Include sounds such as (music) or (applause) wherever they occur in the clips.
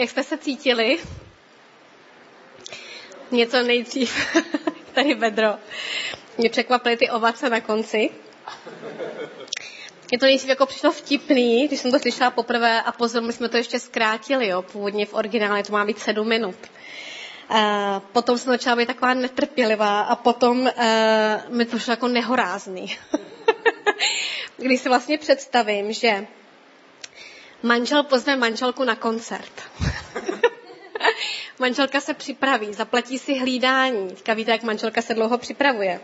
Jak jste se cítili? Něco nejdřív. (laughs) Tady bedro. Mě překvapily ty ovace na konci. Mě to nejdřív jako přišlo vtipný, když jsem to slyšela poprvé a pozor, my jsme to ještě zkrátili, jo. Původně v originále to má být sedm minut. Uh, potom jsem začala být taková netrpělivá a potom uh, mi to šlo jako nehorázný. (laughs) když si vlastně představím, že manžel pozve manželku na koncert. Manželka se připraví, zaplatí si hlídání. Teďka víte, jak manželka se dlouho připravuje.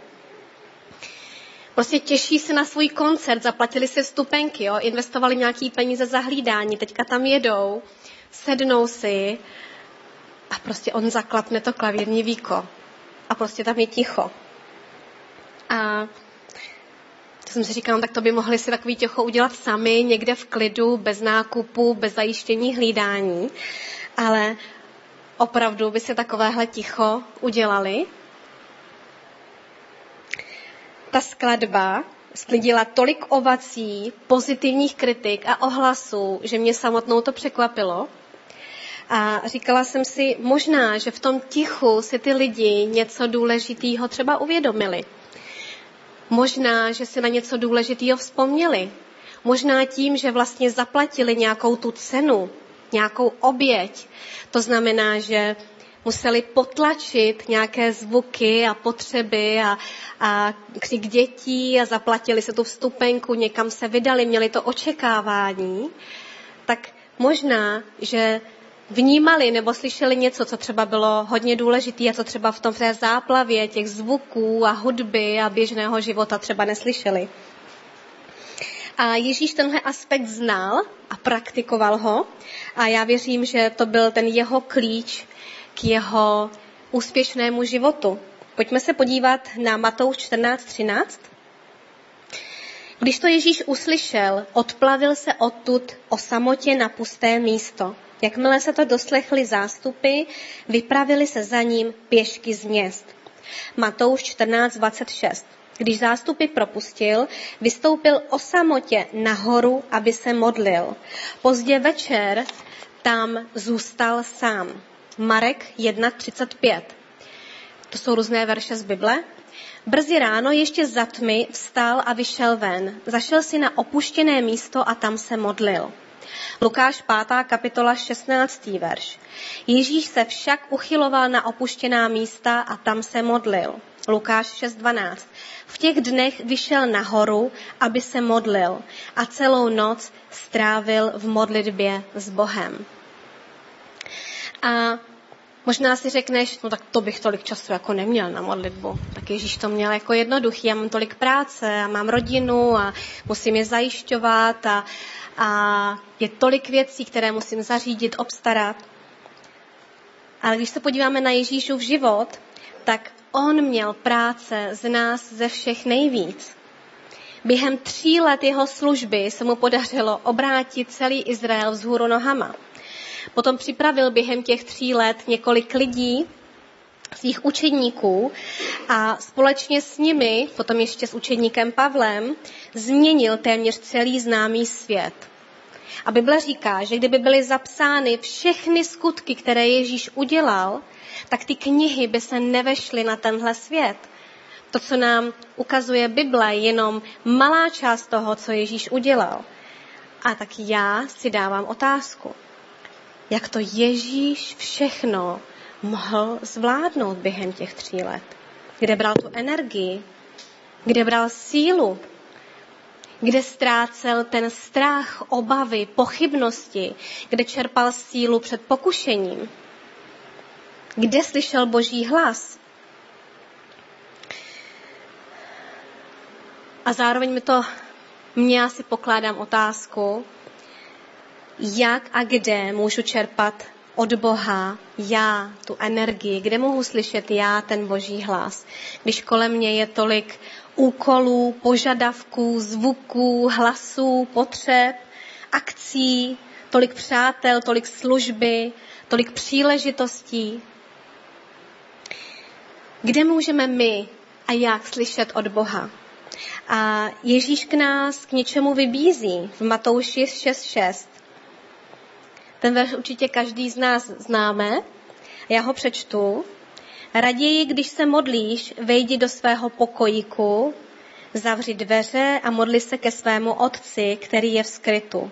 Prostě těší se na svůj koncert, zaplatili si vstupenky, jo, investovali nějaký peníze za hlídání, teďka tam jedou, sednou si a prostě on zaklapne to klavírní víko. A prostě tam je ticho. A to jsem si říkala, no, tak to by mohli si takový ticho udělat sami, někde v klidu, bez nákupu, bez zajištění hlídání. Ale opravdu by si takovéhle ticho udělali ta skladba sklidila tolik ovací, pozitivních kritik a ohlasů, že mě samotnou to překvapilo. A říkala jsem si, možná, že v tom tichu si ty lidi něco důležitého třeba uvědomili. Možná, že si na něco důležitého vzpomněli. Možná tím, že vlastně zaplatili nějakou tu cenu, nějakou oběť. To znamená, že museli potlačit nějaké zvuky a potřeby a, a křik dětí a zaplatili se tu vstupenku, někam se vydali, měli to očekávání, tak možná, že vnímali nebo slyšeli něco, co třeba bylo hodně důležité a co třeba v tom v té záplavě těch zvuků a hudby a běžného života třeba neslyšeli. A Ježíš tenhle aspekt znal a praktikoval ho a já věřím, že to byl ten jeho klíč k jeho úspěšnému životu. Pojďme se podívat na Matouš 14.13. Když to Ježíš uslyšel, odplavil se odtud o samotě na pusté místo. Jakmile se to doslechli zástupy, vypravili se za ním pěšky z měst. Matouš 14.26. Když zástupy propustil, vystoupil o samotě nahoru, aby se modlil. Pozdě večer tam zůstal sám. Marek 1.35. To jsou různé verše z Bible. Brzy ráno ještě za tmy vstal a vyšel ven. Zašel si na opuštěné místo a tam se modlil. Lukáš 5. kapitola 16. verš. Ježíš se však uchyloval na opuštěná místa a tam se modlil. Lukáš 6.12. V těch dnech vyšel nahoru, aby se modlil a celou noc strávil v modlitbě s Bohem. A možná si řekneš, no tak to bych tolik času jako neměl na modlitbu. Tak Ježíš to měl jako jednoduchý, já mám tolik práce a mám rodinu a musím je zajišťovat a, a je tolik věcí, které musím zařídit, obstarat. Ale když se podíváme na Ježíšův život, tak on měl práce z nás ze všech nejvíc. Během tří let jeho služby se mu podařilo obrátit celý Izrael vzhůru nohama. Potom připravil během těch tří let několik lidí, svých učedníků a společně s nimi, potom ještě s učedníkem Pavlem, změnil téměř celý známý svět. A Bible říká, že kdyby byly zapsány všechny skutky, které Ježíš udělal, tak ty knihy by se nevešly na tenhle svět. To, co nám ukazuje Bible, je jenom malá část toho, co Ježíš udělal. A tak já si dávám otázku jak to Ježíš všechno mohl zvládnout během těch tří let. Kde bral tu energii, kde bral sílu, kde ztrácel ten strach, obavy, pochybnosti, kde čerpal sílu před pokušením, kde slyšel Boží hlas. A zároveň mi to, mě asi pokládám otázku, jak a kde můžu čerpat od Boha já tu energii, kde mohu slyšet já ten boží hlas. Když kolem mě je tolik úkolů, požadavků, zvuků, hlasů, potřeb, akcí, tolik přátel, tolik služby, tolik příležitostí. Kde můžeme my a jak slyšet od Boha? A Ježíš k nás k něčemu vybízí v Matouši 6.6. Ten verš určitě každý z nás známe. Já ho přečtu. Raději, když se modlíš, vejdi do svého pokojíku, zavři dveře a modli se ke svému otci, který je v skrytu.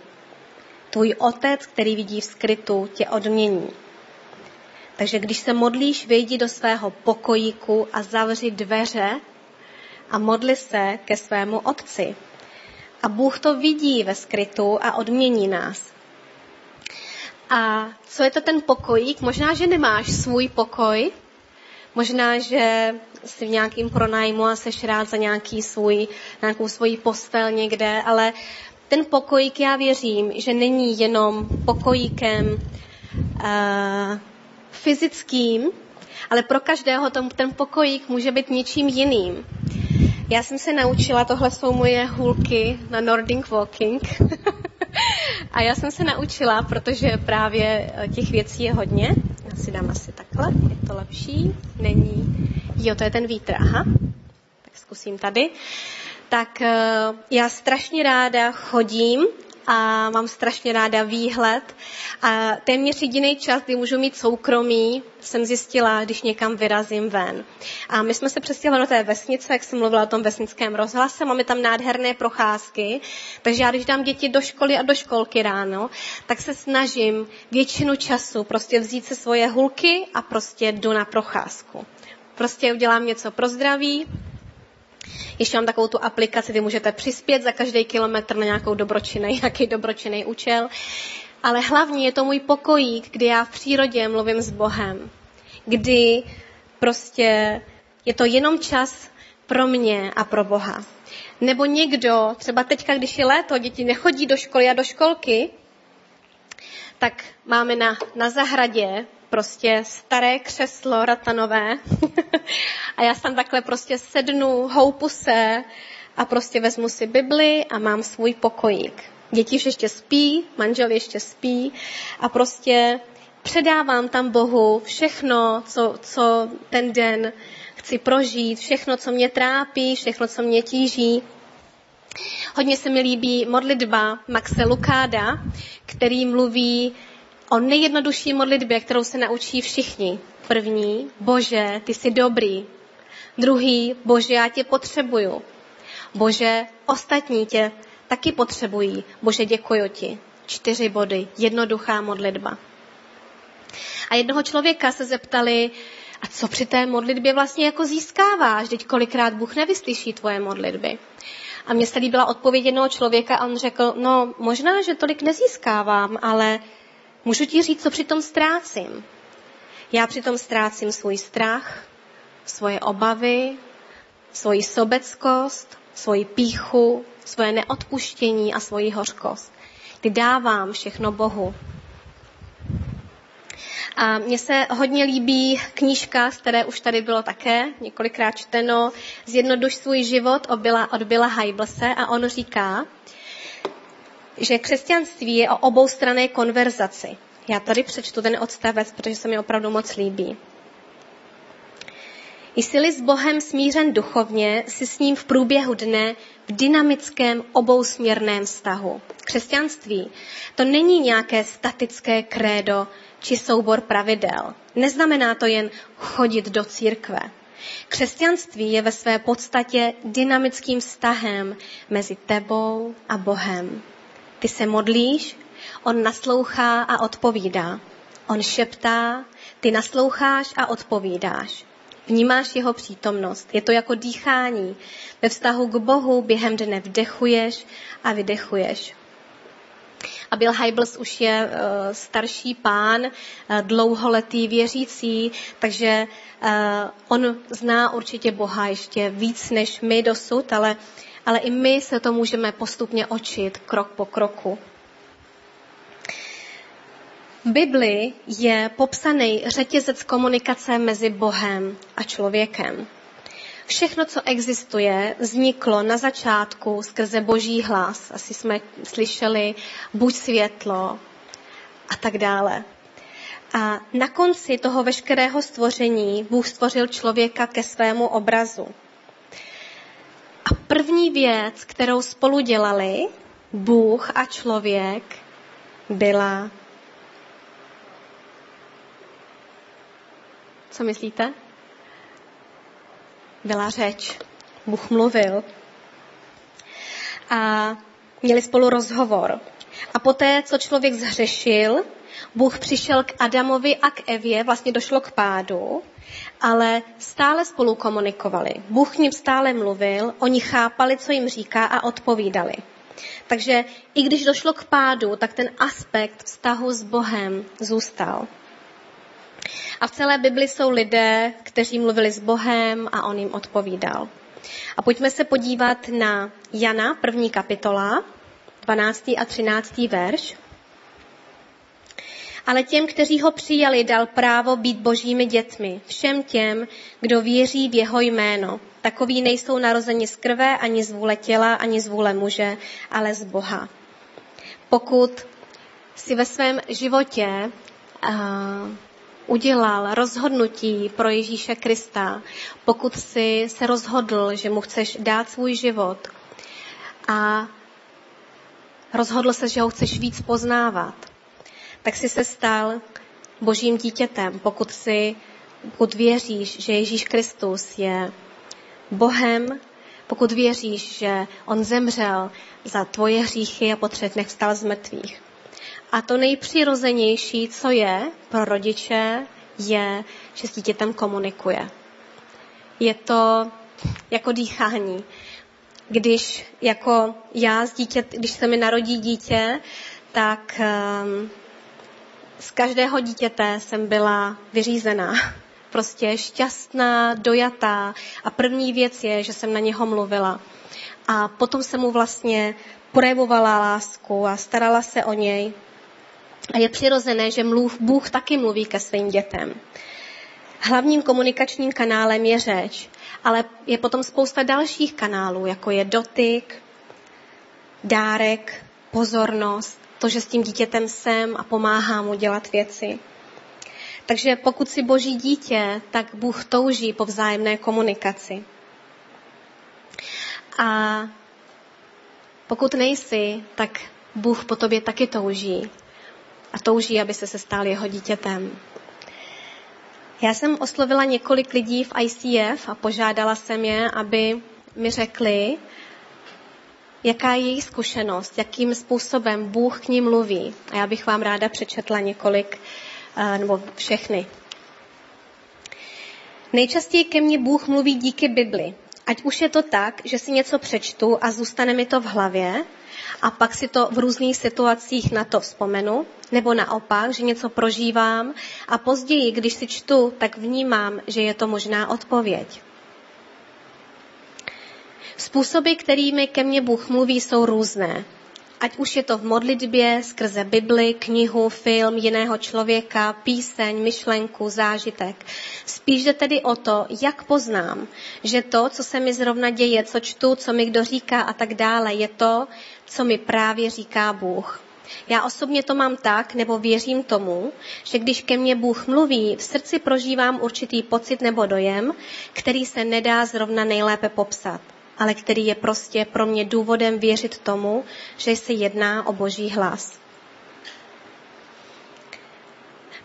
Tvůj otec, který vidí v skrytu, tě odmění. Takže když se modlíš, vejdi do svého pokojíku a zavři dveře a modli se ke svému otci. A Bůh to vidí ve skrytu a odmění nás. A co je to ten pokojík? Možná, že nemáš svůj pokoj, možná, že jsi v nějakým pronájmu a seš rád za nějaký svůj, nějakou svoji postel někde, ale ten pokojík já věřím, že není jenom pokojíkem uh, fyzickým, ale pro každého tom, ten pokojík může být něčím jiným. Já jsem se naučila, tohle jsou moje hůlky na Nordic Walking. (laughs) a já jsem se naučila, protože právě eh, těch věcí je hodně. Já si dám asi takhle, je to lepší. Není. Jo, to je ten vítr, aha. Tak zkusím tady. Tak eh, já strašně ráda chodím a mám strašně ráda výhled. A téměř jediný čas, kdy můžu mít soukromí, jsem zjistila, když někam vyrazím ven. A my jsme se přestěhovali do té vesnice, jak jsem mluvila o tom vesnickém rozhlase, máme tam nádherné procházky, takže já když dám děti do školy a do školky ráno, tak se snažím většinu času prostě vzít se svoje hulky a prostě jdu na procházku. Prostě udělám něco pro zdraví, ještě mám takovou tu aplikaci, kdy můžete přispět za každý kilometr na nějakou dobročinný, (laughs) nějaký dobročinný účel. Ale hlavně je to můj pokojík, kdy já v přírodě mluvím s Bohem. Kdy prostě je to jenom čas pro mě a pro Boha. Nebo někdo, třeba teďka, když je léto, děti nechodí do školy a do školky, tak máme na, na zahradě prostě staré křeslo ratanové (laughs) a já tam takhle prostě sednu, houpu se a prostě vezmu si Bibli a mám svůj pokojík. Děti ještě spí, manžel ještě spí a prostě předávám tam Bohu všechno, co, co ten den chci prožít, všechno, co mě trápí, všechno, co mě tíží. Hodně se mi líbí modlitba Maxe Lukáda, který mluví o nejjednodušší modlitbě, kterou se naučí všichni. První, Bože, ty jsi dobrý. Druhý, Bože, já tě potřebuju. Bože, ostatní tě taky potřebují. Bože, děkuji ti. Čtyři body, jednoduchá modlitba. A jednoho člověka se zeptali, a co při té modlitbě vlastně jako získáváš, teď kolikrát Bůh nevyslyší tvoje modlitby. A mně se líbila odpověď jednoho člověka a on řekl, no možná, že tolik nezískávám, ale Můžu ti říct, co přitom ztrácím. Já přitom ztrácím svůj strach, svoje obavy, svoji sobeckost, svoji píchu, svoje neodpuštění a svoji hořkost. Kdy dávám všechno Bohu. A mně se hodně líbí knížka, z které už tady bylo také několikrát čteno, Zjednoduš svůj život od Billa Heiblse a on říká, že křesťanství je o oboustrané konverzaci. Já tady přečtu ten odstavec, protože se mi opravdu moc líbí. Jsi-li s Bohem smířen duchovně, si s ním v průběhu dne v dynamickém obousměrném vztahu. Křesťanství to není nějaké statické krédo či soubor pravidel. Neznamená to jen chodit do církve. Křesťanství je ve své podstatě dynamickým vztahem mezi tebou a Bohem. Ty se modlíš, on naslouchá a odpovídá. On šeptá, ty nasloucháš a odpovídáš. Vnímáš jeho přítomnost. Je to jako dýchání. Ve vztahu k Bohu během dne vdechuješ a vydechuješ. A Bill Hybels už je uh, starší pán, uh, dlouholetý věřící, takže uh, on zná určitě Boha ještě víc než my dosud, ale ale i my se to můžeme postupně očit krok po kroku. V Bibli je popsaný řetězec komunikace mezi Bohem a člověkem. Všechno, co existuje, vzniklo na začátku skrze boží hlas. Asi jsme slyšeli buď světlo a tak dále. A na konci toho veškerého stvoření Bůh stvořil člověka ke svému obrazu. A první věc, kterou spolu dělali Bůh a člověk, byla. Co myslíte? Byla řeč. Bůh mluvil. A měli spolu rozhovor. A poté, co člověk zhřešil, Bůh přišel k Adamovi a k Evě, vlastně došlo k pádu ale stále spolu komunikovali. Bůh k ním stále mluvil, oni chápali, co jim říká a odpovídali. Takže i když došlo k pádu, tak ten aspekt vztahu s Bohem zůstal. A v celé Bibli jsou lidé, kteří mluvili s Bohem a on jim odpovídal. A pojďme se podívat na Jana, první kapitola, 12. a 13. verš. Ale těm, kteří ho přijali, dal právo být božími dětmi. Všem těm, kdo věří v jeho jméno. Takoví nejsou narozeni z krve, ani z vůle těla, ani z vůle muže, ale z Boha. Pokud si ve svém životě uh, udělal rozhodnutí pro Ježíše Krista, pokud si se rozhodl, že mu chceš dát svůj život a rozhodl se, že ho chceš víc poznávat, tak si se stal božím dítětem, pokud si pokud věříš, že Ježíš Kristus je Bohem, pokud věříš, že On zemřel za tvoje hříchy a po třech dnech vstal z mrtvých. A to nejpřirozenější, co je pro rodiče, je, že s dítětem komunikuje. Je to jako dýchání. Když jako já s dítě, když se mi narodí dítě, tak um, z každého dítěte jsem byla vyřízená. (laughs) Prostě šťastná, dojatá. A první věc je, že jsem na něho mluvila. A potom jsem mu vlastně projevovala lásku a starala se o něj. A je přirozené, že mluv, Bůh taky mluví ke svým dětem. Hlavním komunikačním kanálem je řeč, ale je potom spousta dalších kanálů, jako je dotyk, dárek, pozornost, to, že s tím dítětem jsem a pomáhám mu dělat věci. Takže pokud si boží dítě, tak Bůh touží po vzájemné komunikaci. A pokud nejsi, tak Bůh po tobě taky touží. A touží, aby se se stál jeho dítětem. Já jsem oslovila několik lidí v ICF a požádala jsem je, aby mi řekli, jaká je její zkušenost, jakým způsobem Bůh k ní mluví. A já bych vám ráda přečetla několik, eh, nebo všechny. Nejčastěji ke mně Bůh mluví díky Bibli. Ať už je to tak, že si něco přečtu a zůstane mi to v hlavě, a pak si to v různých situacích na to vzpomenu, nebo naopak, že něco prožívám a později, když si čtu, tak vnímám, že je to možná odpověď. Způsoby, kterými ke mně Bůh mluví, jsou různé. Ať už je to v modlitbě, skrze Bibli, knihu, film jiného člověka, píseň, myšlenku, zážitek. Spíš jde tedy o to, jak poznám, že to, co se mi zrovna děje, co čtu, co mi kdo říká a tak dále, je to, co mi právě říká Bůh. Já osobně to mám tak, nebo věřím tomu, že když ke mně Bůh mluví, v srdci prožívám určitý pocit nebo dojem, který se nedá zrovna nejlépe popsat ale který je prostě pro mě důvodem věřit tomu, že se jedná o boží hlas.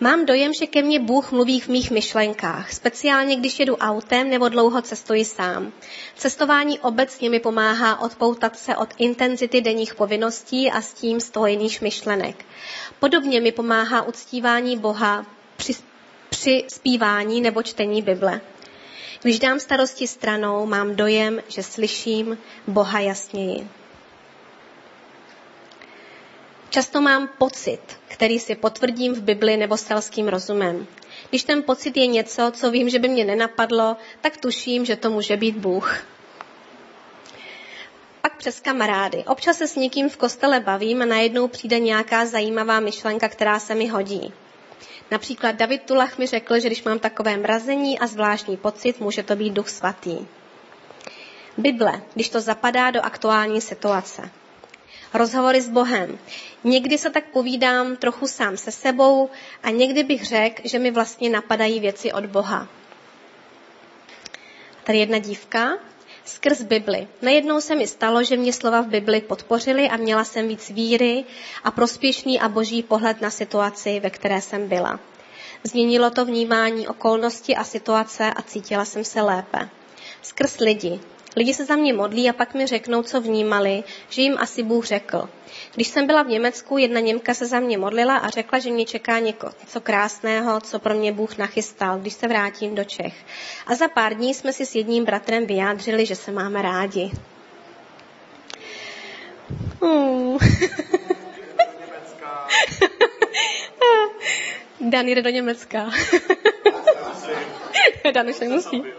Mám dojem, že ke mně Bůh mluví v mých myšlenkách, speciálně když jedu autem nebo dlouho cestuji sám. Cestování obecně mi pomáhá odpoutat se od intenzity denních povinností a s tím spojených myšlenek. Podobně mi pomáhá uctívání Boha při, při zpívání nebo čtení Bible. Když dám starosti stranou, mám dojem, že slyším Boha jasněji. Často mám pocit, který si potvrdím v Bibli nebo selským rozumem. Když ten pocit je něco, co vím, že by mě nenapadlo, tak tuším, že to může být Bůh. Pak přes kamarády. Občas se s někým v kostele bavím a najednou přijde nějaká zajímavá myšlenka, která se mi hodí. Například David Tulach mi řekl, že když mám takové mrazení a zvláštní pocit, může to být duch svatý. Bible, když to zapadá do aktuální situace. Rozhovory s Bohem. Někdy se tak povídám trochu sám se sebou a někdy bych řekl, že mi vlastně napadají věci od Boha. Tady jedna dívka, skrz Bibli. Najednou se mi stalo, že mě slova v Bibli podpořily a měla jsem víc víry a prospěšný a boží pohled na situaci, ve které jsem byla. Změnilo to vnímání okolnosti a situace a cítila jsem se lépe. Skrz lidi. Lidi se za mě modlí a pak mi řeknou, co vnímali, že jim asi Bůh řekl. Když jsem byla v Německu, jedna Němka se za mě modlila a řekla, že mě čeká něco krásného, co pro mě Bůh nachystal, když se vrátím do Čech. A za pár dní jsme si s jedním bratrem vyjádřili, že se máme rádi. Hmm. (laughs) Dan jde do Německa. (laughs) Dan už nemusí. (laughs)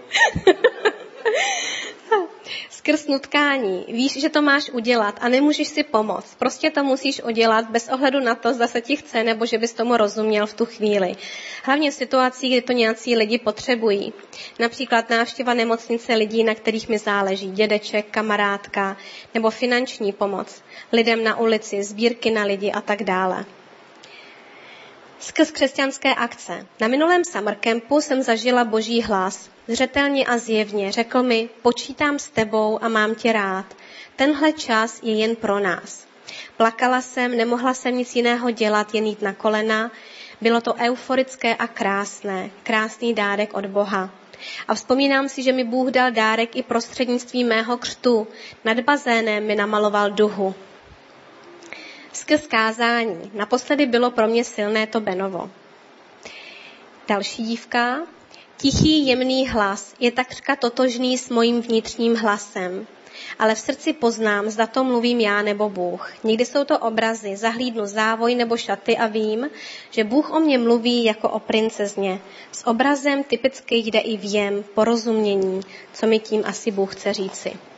Skrz nutkání. Víš, že to máš udělat a nemůžeš si pomoct. Prostě to musíš udělat bez ohledu na to, zda se ti chce nebo že bys tomu rozuměl v tu chvíli. Hlavně v situacích, kdy to nějací lidi potřebují. Například návštěva nemocnice lidí, na kterých mi záleží, dědeček, kamarádka nebo finanční pomoc, lidem na ulici, sbírky na lidi a tak dále. Skrz křesťanské akce. Na minulém summer campu jsem zažila boží hlas. Zřetelně a zjevně řekl mi, počítám s tebou a mám tě rád. Tenhle čas je jen pro nás. Plakala jsem, nemohla jsem nic jiného dělat, jen jít na kolena. Bylo to euforické a krásné, krásný dárek od Boha. A vzpomínám si, že mi Bůh dal dárek i prostřednictvím mého křtu. Nad bazénem mi namaloval duhu. Skrz kázání. Naposledy bylo pro mě silné to Benovo. Další dívka. Tichý, jemný hlas je takřka totožný s mojím vnitřním hlasem. Ale v srdci poznám, zda to mluvím já nebo Bůh. Někdy jsou to obrazy, zahlídnu závoj nebo šaty a vím, že Bůh o mě mluví jako o princezně. S obrazem typicky jde i věm, porozumění, co mi tím asi Bůh chce říci.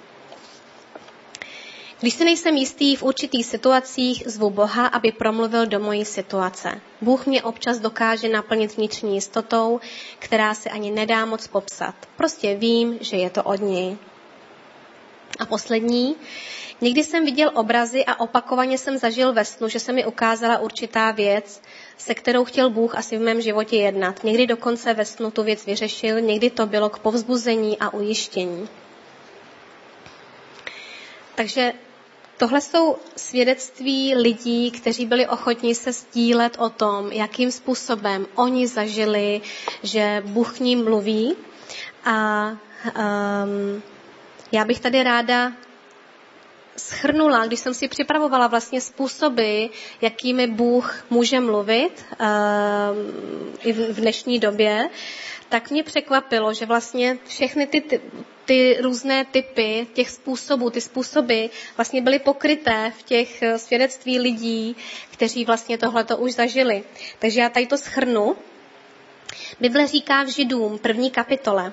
Když se nejsem jistý v určitých situacích, zvu Boha, aby promluvil do mojí situace. Bůh mě občas dokáže naplnit vnitřní jistotou, která se ani nedá moc popsat. Prostě vím, že je to od něj. A poslední, někdy jsem viděl obrazy a opakovaně jsem zažil ve snu, že se mi ukázala určitá věc, se kterou chtěl Bůh asi v mém životě jednat. Někdy dokonce ve snu tu věc vyřešil, někdy to bylo k povzbuzení a ujištění. Takže Tohle jsou svědectví lidí, kteří byli ochotní se sdílet o tom, jakým způsobem oni zažili, že Bůh k ním mluví. A um, já bych tady ráda schrnula, když jsem si připravovala vlastně způsoby, jakými Bůh může mluvit um, i v dnešní době, tak mě překvapilo, že vlastně všechny ty, ty, ty různé typy těch způsobů, ty způsoby vlastně byly pokryté v těch eh, svědectví lidí, kteří vlastně tohleto už zažili. Takže já tady to schrnu. Bible říká v Židům, první kapitole,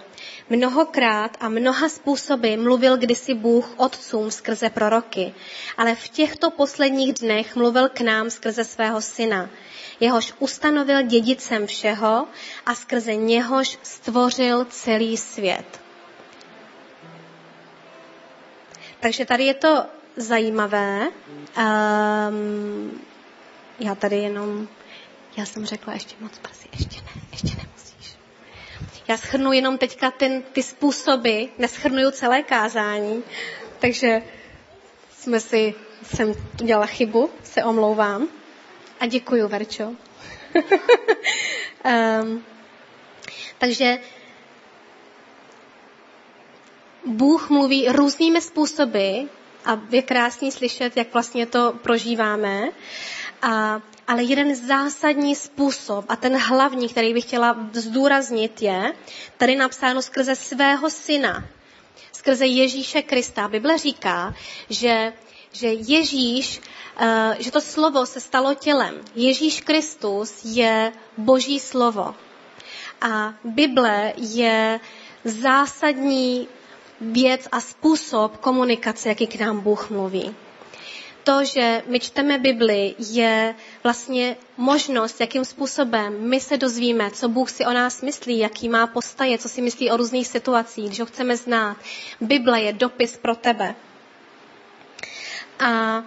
mnohokrát a mnoha způsoby mluvil kdysi Bůh otcům skrze proroky, ale v těchto posledních dnech mluvil k nám skrze svého syna, jehož ustanovil dědicem všeho a skrze něhož stvořil celý svět. Takže tady je to zajímavé. Um, já tady jenom, já jsem řekla ještě moc brzy, ještě ne, ještě nemusíš. Já schrnu jenom teďka ten, ty způsoby, neschrnuju celé kázání, takže jsme si, jsem udělala chybu, se omlouvám. A děkuju, Verčo. um, (laughs) takže Bůh mluví různými způsoby a je krásný slyšet, jak vlastně to prožíváme. A, ale jeden zásadní způsob a ten hlavní, který bych chtěla zdůraznit, je tady napsáno skrze svého syna, skrze Ježíše Krista. Bible říká, že, že Ježíš, uh, že to slovo se stalo tělem. Ježíš Kristus je boží slovo. A Bible je zásadní věc a způsob komunikace, jaký k nám Bůh mluví. To, že my čteme Bibli, je vlastně možnost, jakým způsobem my se dozvíme, co Bůh si o nás myslí, jaký má postaje, co si myslí o různých situacích, když ho chceme znát. Bible je dopis pro tebe. A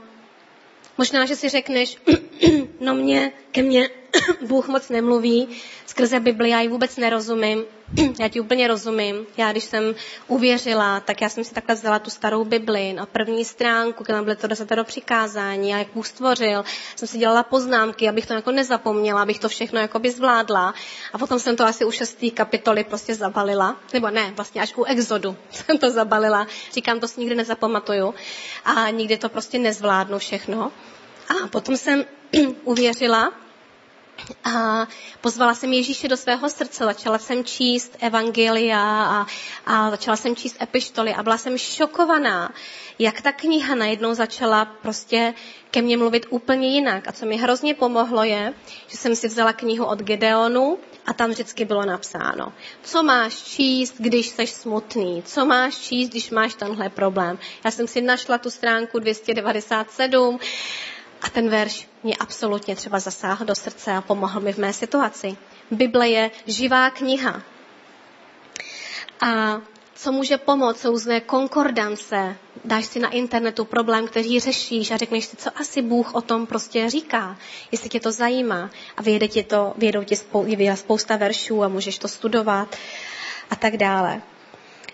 možná, že si řekneš, (clears throat) no mě, ke mně (coughs) Bůh moc nemluví skrze Bibli, já ji vůbec nerozumím. (coughs) já ti úplně rozumím. Já, když jsem uvěřila, tak já jsem si takhle vzala tu starou Bibli na první stránku, kde tam byly to desatero přikázání a jak Bůh stvořil. Jsem si dělala poznámky, abych to jako nezapomněla, abych to všechno jako by zvládla. A potom jsem to asi u šestý kapitoly prostě zabalila. Nebo ne, vlastně až u exodu (laughs) jsem to zabalila. Říkám, to si nikdy nezapamatuju. A nikdy to prostě nezvládnu všechno. A potom jsem (clears throat) uvěřila a pozvala jsem Ježíše do svého srdce, začala jsem číst evangelia a, a začala jsem číst epištoly a byla jsem šokovaná, jak ta kniha najednou začala prostě ke mně mluvit úplně jinak. A co mi hrozně pomohlo je, že jsem si vzala knihu od Gedeonu a tam vždycky bylo napsáno, co máš číst, když jsi smutný, co máš číst, když máš tenhle problém. Já jsem si našla tu stránku 297 a ten verš mě absolutně třeba zasáhl do srdce a pomohl mi v mé situaci. Bible je živá kniha. A co může pomoct, jsou různé konkordance. Dáš si na internetu problém, který řešíš a řekneš si, co asi Bůh o tom prostě říká, jestli tě to zajímá. A vyjede ti to, vyjedou ti spousta veršů a můžeš to studovat a tak dále.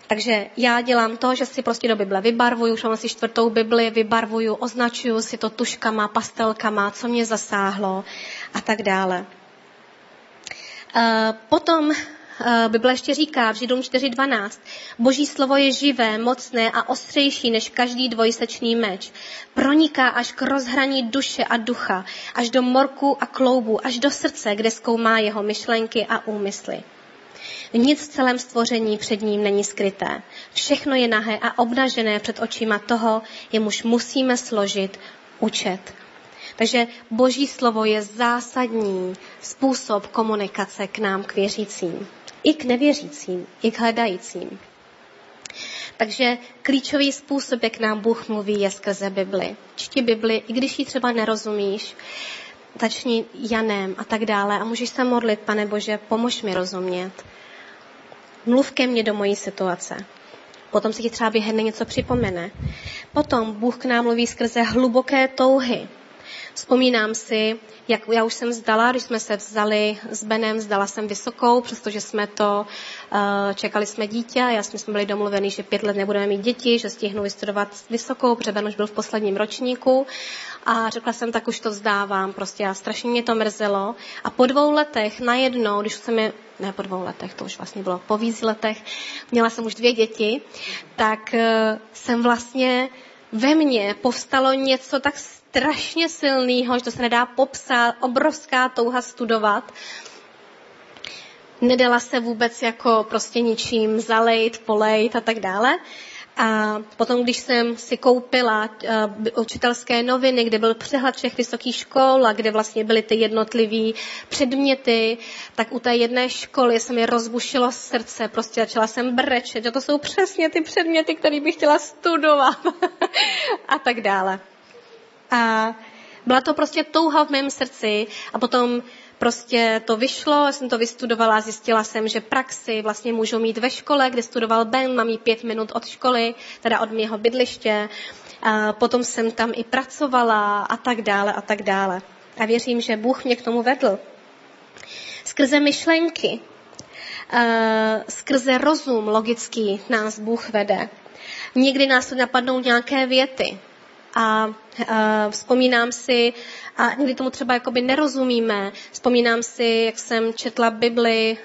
Takže já dělám to, že si prostě do Bible vybarvuju, už mám asi čtvrtou Bibli, vybarvuju, označuju si to tuškama, pastelkama, co mě zasáhlo a tak dále. Eh, potom eh, Bible ještě říká v Židům 4.12, Boží slovo je živé, mocné a ostřejší než každý dvojsečný meč. Proniká až k rozhraní duše a ducha, až do morku a kloubu, až do srdce, kde zkoumá jeho myšlenky a úmysly. Nic v celém stvoření před ním není skryté. Všechno je nahé a obnažené před očima toho, jemuž musíme složit účet. Takže Boží slovo je zásadní způsob komunikace k nám, k věřícím. I k nevěřícím, i k hledajícím. Takže klíčový způsob, jak nám Bůh mluví, je skrze Bibli. Čti Bibli, i když ji třeba nerozumíš, začni Janem a tak dále a můžeš se modlit, pane Bože, pomož mi rozumět mluv ke mně do mojí situace. Potom se ti třeba během něco připomene. Potom Bůh k nám mluví skrze hluboké touhy. Vzpomínám si, jak já už jsem vzdala, když jsme se vzali s Benem, vzdala jsem vysokou, přestože jsme to, uh, čekali jsme dítě, já jsme byli domluveni, že pět let nebudeme mít děti, že stihnu vystudovat vysokou, protože Ben už byl v posledním ročníku a řekla jsem, tak už to vzdávám, prostě a strašně mě to mrzelo. A po dvou letech najednou, když se mi, ne po dvou letech, to už vlastně bylo po víc letech, měla jsem už dvě děti, tak uh, jsem vlastně ve mně povstalo něco tak strašně silného, že to se nedá popsat, obrovská touha studovat. Nedala se vůbec jako prostě ničím zalejt, polejt a tak dále. A potom, když jsem si koupila uh, učitelské noviny, kde byl přehled všech vysokých škol a kde vlastně byly ty jednotlivé předměty, tak u té jedné školy se mi rozbušilo srdce, prostě začala jsem brečet, že to jsou přesně ty předměty, které bych chtěla studovat (laughs) a tak dále. A byla to prostě touha v mém srdci a potom prostě to vyšlo, já jsem to vystudovala, zjistila jsem, že praxi vlastně můžu mít ve škole, kde studoval Ben, mám jí pět minut od školy, teda od mého bydliště. A potom jsem tam i pracovala a tak dále a tak dále. A věřím, že Bůh mě k tomu vedl. Skrze myšlenky, skrze rozum logický nás Bůh vede. Někdy nás napadnou nějaké věty, a vzpomínám si, a někdy tomu třeba jakoby nerozumíme, vzpomínám si, jak jsem četla Bibli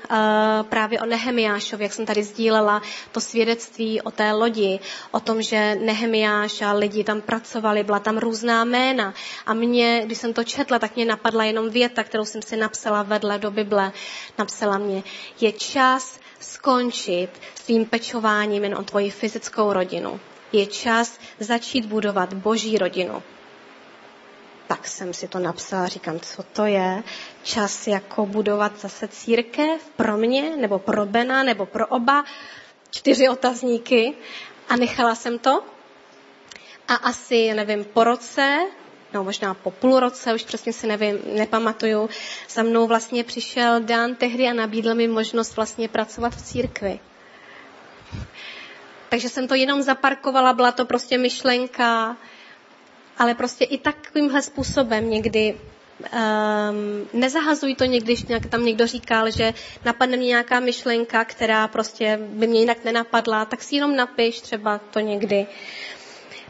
právě o Nehemiášovi, jak jsem tady sdílela to svědectví o té lodi, o tom, že Nehemiáš a lidi tam pracovali, byla tam různá jména. A mě, když jsem to četla, tak mě napadla jenom věta, kterou jsem si napsala vedle do Bible. Napsala mě, je čas skončit svým pečováním jen o tvoji fyzickou rodinu je čas začít budovat boží rodinu. Tak jsem si to napsala, říkám, co to je? Čas jako budovat zase církev pro mě, nebo pro Bena, nebo pro oba. Čtyři otazníky. A nechala jsem to. A asi, nevím, po roce, no možná po půl roce, už přesně si nevím, nepamatuju, za mnou vlastně přišel Dan tehdy a nabídl mi možnost vlastně pracovat v církvi takže jsem to jenom zaparkovala, byla to prostě myšlenka, ale prostě i takovýmhle způsobem někdy Um, nezahazuj to někdy, když tam někdo říkal, že napadne mě nějaká myšlenka, která prostě by mě jinak nenapadla, tak si jenom napiš třeba to někdy.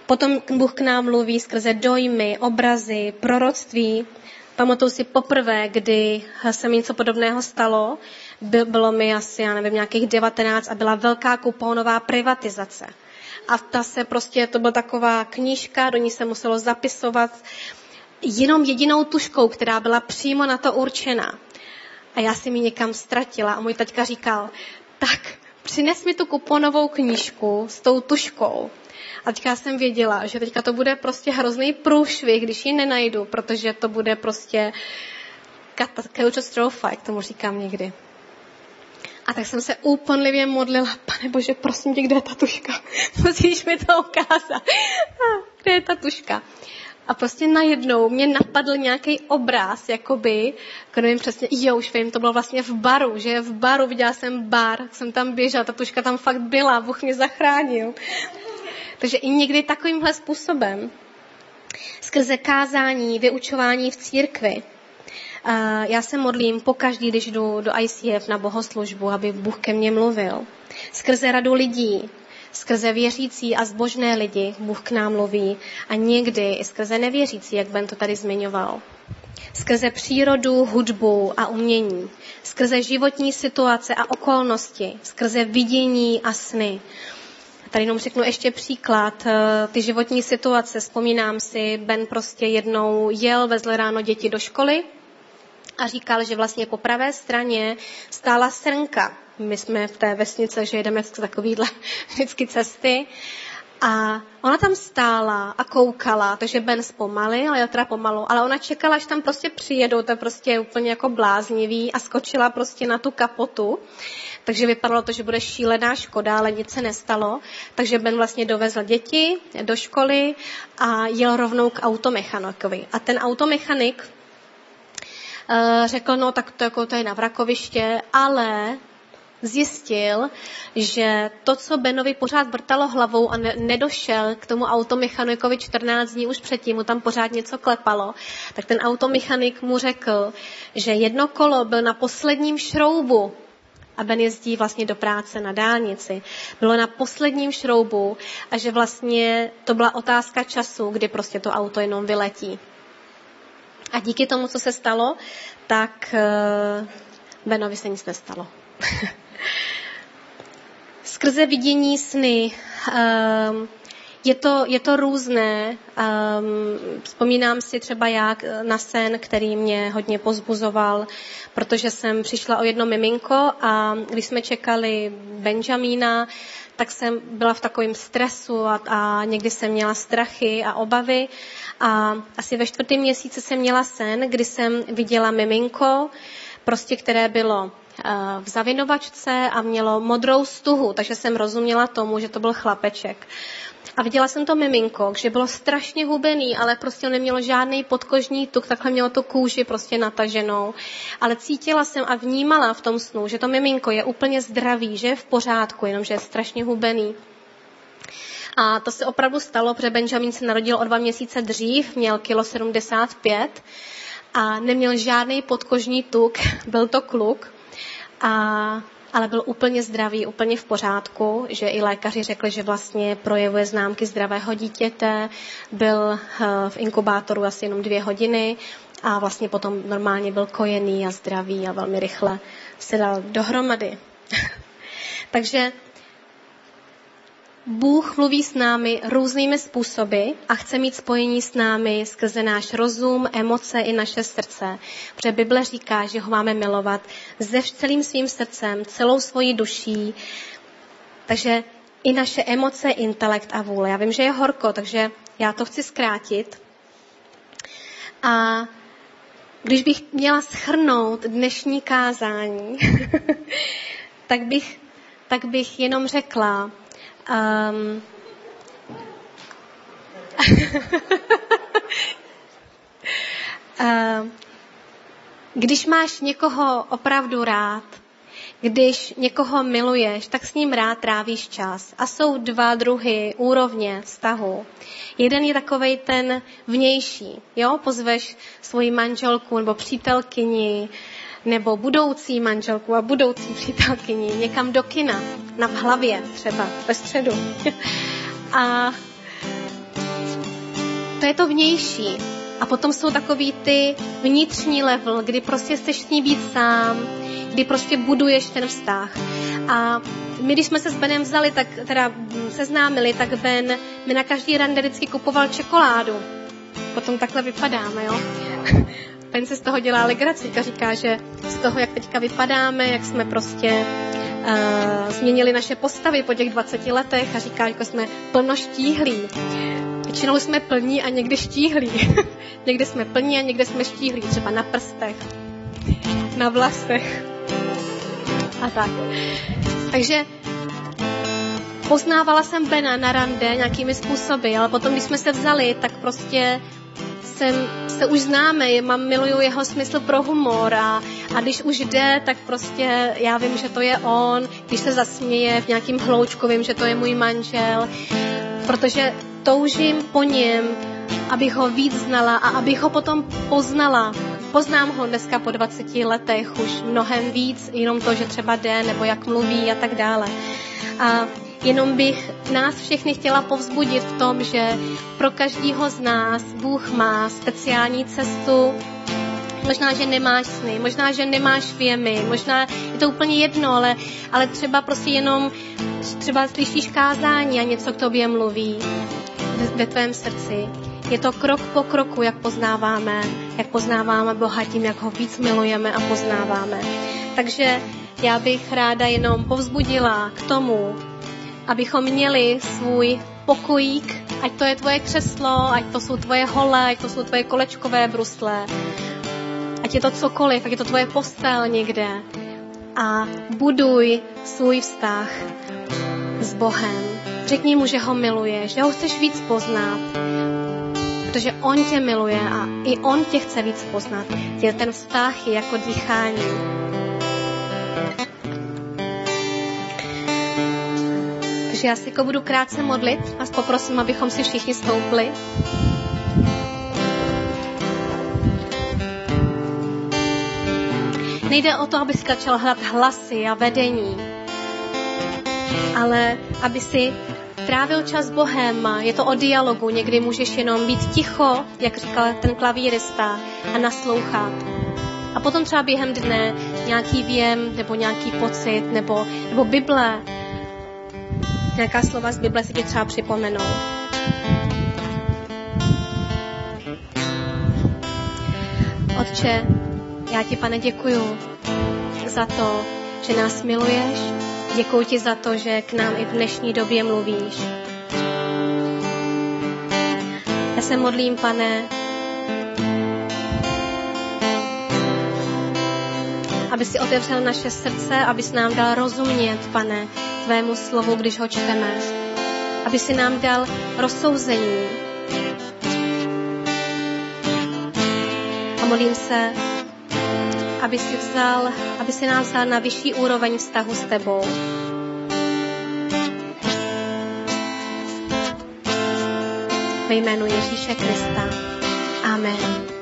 Potom Bůh k nám mluví skrze dojmy, obrazy, proroctví. Pamatuju si poprvé, kdy se mi něco podobného stalo, bylo mi asi, já nevím, nějakých 19 a byla velká kuponová privatizace. A ta se prostě, to byla taková knížka, do ní se muselo zapisovat jenom jedinou tuškou, která byla přímo na to určena. A já si mi někam ztratila a můj taťka říkal, tak přines mi tu kuponovou knížku s tou tuškou. A teďka jsem věděla, že teďka to bude prostě hrozný průšvih, když ji nenajdu, protože to bude prostě katastrofa, jak tomu říkám někdy. A tak jsem se úplnivě modlila, pane Bože, prosím tě, kde je ta tuška? (laughs) Musíš mi to ukázat. kde je ta tuška? A prostě najednou mě napadl nějaký obraz, jakoby, jako nevím přesně, jo, už vím, to bylo vlastně v baru, že v baru, viděla jsem bar, jsem tam běžela, ta tuška tam fakt byla, Bůh mě zachránil. Takže i někdy takovýmhle způsobem, skrze kázání, vyučování v církvi, já se modlím pokaždý, když jdu do ICF na bohoslužbu, aby Bůh ke mně mluvil. Skrze radu lidí, skrze věřící a zbožné lidi Bůh k nám mluví a někdy i skrze nevěřící, jak Ben to tady zmiňoval. Skrze přírodu, hudbu a umění, skrze životní situace a okolnosti, skrze vidění a sny. Tady jenom řeknu ještě příklad. Eh, ty životní situace, vzpomínám si, Ben prostě jednou jel, vezl ráno děti do školy a říkal, že vlastně po pravé straně stála srnka. My jsme v té vesnice, že jedeme z takovýhle (laughs) vždycky cesty. A ona tam stála a koukala, takže Ben zpomalil, ale teda pomalu, ale ona čekala, až tam prostě přijedou, to je prostě úplně jako bláznivý a skočila prostě na tu kapotu. Takže vypadalo to, že bude šílená škoda, ale nic se nestalo. Takže Ben vlastně dovezl děti do školy a jel rovnou k automechanikovi. A ten automechanik řekl, no tak to, jako to je na vrakoviště, ale zjistil, že to, co Benovi pořád vrtalo hlavou a ne- nedošel k tomu automechanikovi 14 dní už předtím, mu tam pořád něco klepalo, tak ten automechanik mu řekl, že jedno kolo byl na posledním šroubu a Ben jezdí vlastně do práce na dálnici. Bylo na posledním šroubu a že vlastně to byla otázka času, kdy prostě to auto jenom vyletí. A díky tomu, co se stalo, tak eh, Benovi se nic nestalo. (laughs) Skrze vidění sny um, je to, je to různé. Um, vzpomínám si třeba jak na sen, který mě hodně pozbuzoval, protože jsem přišla o jedno miminko a když jsme čekali Benjamína, tak jsem byla v takovém stresu a, a někdy jsem měla strachy a obavy. A asi ve čtvrtém měsíci jsem měla sen, kdy jsem viděla miminko, prostě které bylo eh, v zavinovačce a mělo modrou stuhu, takže jsem rozuměla tomu, že to byl chlapeček. A viděla jsem to miminko, že bylo strašně hubený, ale prostě nemělo žádný podkožní tuk, takhle mělo to kůži prostě nataženou. Ale cítila jsem a vnímala v tom snu, že to miminko je úplně zdravý, že je v pořádku, jenomže je strašně hubený. A to se opravdu stalo, protože Benjamin se narodil o dva měsíce dřív, měl kilo 75 a neměl žádný podkožní tuk, (laughs) byl to kluk. A ale byl úplně zdravý, úplně v pořádku, že i lékaři řekli, že vlastně projevuje známky zdravého dítěte, byl eh, v inkubátoru asi jenom dvě hodiny a vlastně potom normálně byl kojený a zdravý a velmi rychle se dal dohromady. (laughs) Takže Bůh mluví s námi různými způsoby a chce mít spojení s námi skrze náš rozum, emoce i naše srdce. Protože Bible říká, že ho máme milovat ze celým svým srdcem, celou svojí duší. Takže i naše emoce, intelekt a vůle. Já vím, že je horko, takže já to chci zkrátit. A když bych měla schrnout dnešní kázání, (laughs) tak bych, tak bych jenom řekla, Um, uh, (laughs) když máš někoho opravdu rád, když někoho miluješ, tak s ním rád trávíš čas. A jsou dva druhy úrovně vztahu. Jeden je takovej ten vnější. Jo? Pozveš svoji manželku nebo přítelkyni nebo budoucí manželku a budoucí přítelkyni někam do kina, na hlavě třeba, ve středu. (laughs) a to je to vnější. A potom jsou takový ty vnitřní level, kdy prostě chceš s ní být sám, kdy prostě buduješ ten vztah. A my, když jsme se s Benem vzali, tak teda seznámili, tak Ben mi na každý rande vždycky kupoval čokoládu. Potom takhle vypadáme, jo. (laughs) Ben se z toho dělá legraci, říká, že z toho, jak teďka vypadáme, jak jsme prostě uh, změnili naše postavy po těch 20 letech a říká, že jsme plnoštíhlí. Většinou jsme plní a někdy štíhlí. (laughs) někdy jsme plní a někdy jsme štíhlí, třeba na prstech, na vlasech a tak. Takže poznávala jsem Bena na rande nějakými způsoby, ale potom, když jsme se vzali, tak prostě jsem, se už známe, mám, miluju jeho smysl pro humor a, a když už jde, tak prostě já vím, že to je on, když se zasměje v nějakým hloučku, vím, že to je můj manžel, protože toužím po něm, abych ho víc znala a abych ho potom poznala. Poznám ho dneska po 20 letech už mnohem víc, jenom to, že třeba jde, nebo jak mluví a tak dále. A jenom bych nás všechny chtěla povzbudit v tom, že pro každého z nás Bůh má speciální cestu, Možná, že nemáš sny, možná, že nemáš věmy, možná je to úplně jedno, ale, ale třeba prostě jenom třeba slyšíš kázání a něco k tobě mluví ve, ve tvém srdci. Je to krok po kroku, jak poznáváme, jak poznáváme Boha tím, jak ho víc milujeme a poznáváme. Takže já bych ráda jenom povzbudila k tomu, abychom měli svůj pokojík, ať to je tvoje křeslo, ať to jsou tvoje hole, ať to jsou tvoje kolečkové brusle, ať je to cokoliv, ať je to tvoje postel někde. A buduj svůj vztah s Bohem. Řekni mu, že ho miluješ, že ho chceš víc poznat, protože on tě miluje a i on tě chce víc poznat. Ten vztah je jako dýchání. Takže já si jako budu krátce modlit. Vás poprosím, abychom si všichni stoupli. Nejde o to, aby začal hledat hlasy a vedení, ale aby si trávil čas Bohem. Je to o dialogu, někdy můžeš jenom být ticho, jak říkal ten klavírista, a naslouchat. A potom třeba během dne nějaký věm, nebo nějaký pocit, nebo, nebo Bible, nějaká slova z Bible si ti třeba připomenou. Otče, já ti, pane, děkuju za to, že nás miluješ. Děkuji ti za to, že k nám i v dnešní době mluvíš. Já se modlím, pane, aby si otevřel naše srdce, aby si nám dal rozumět, pane, tvému slovu, když ho čteme. Aby si nám dal rozsouzení. A modlím se, aby si, vzal, aby si nás vzal na vyšší úroveň vztahu s tebou. Ve jménu Ježíše Krista. Amen.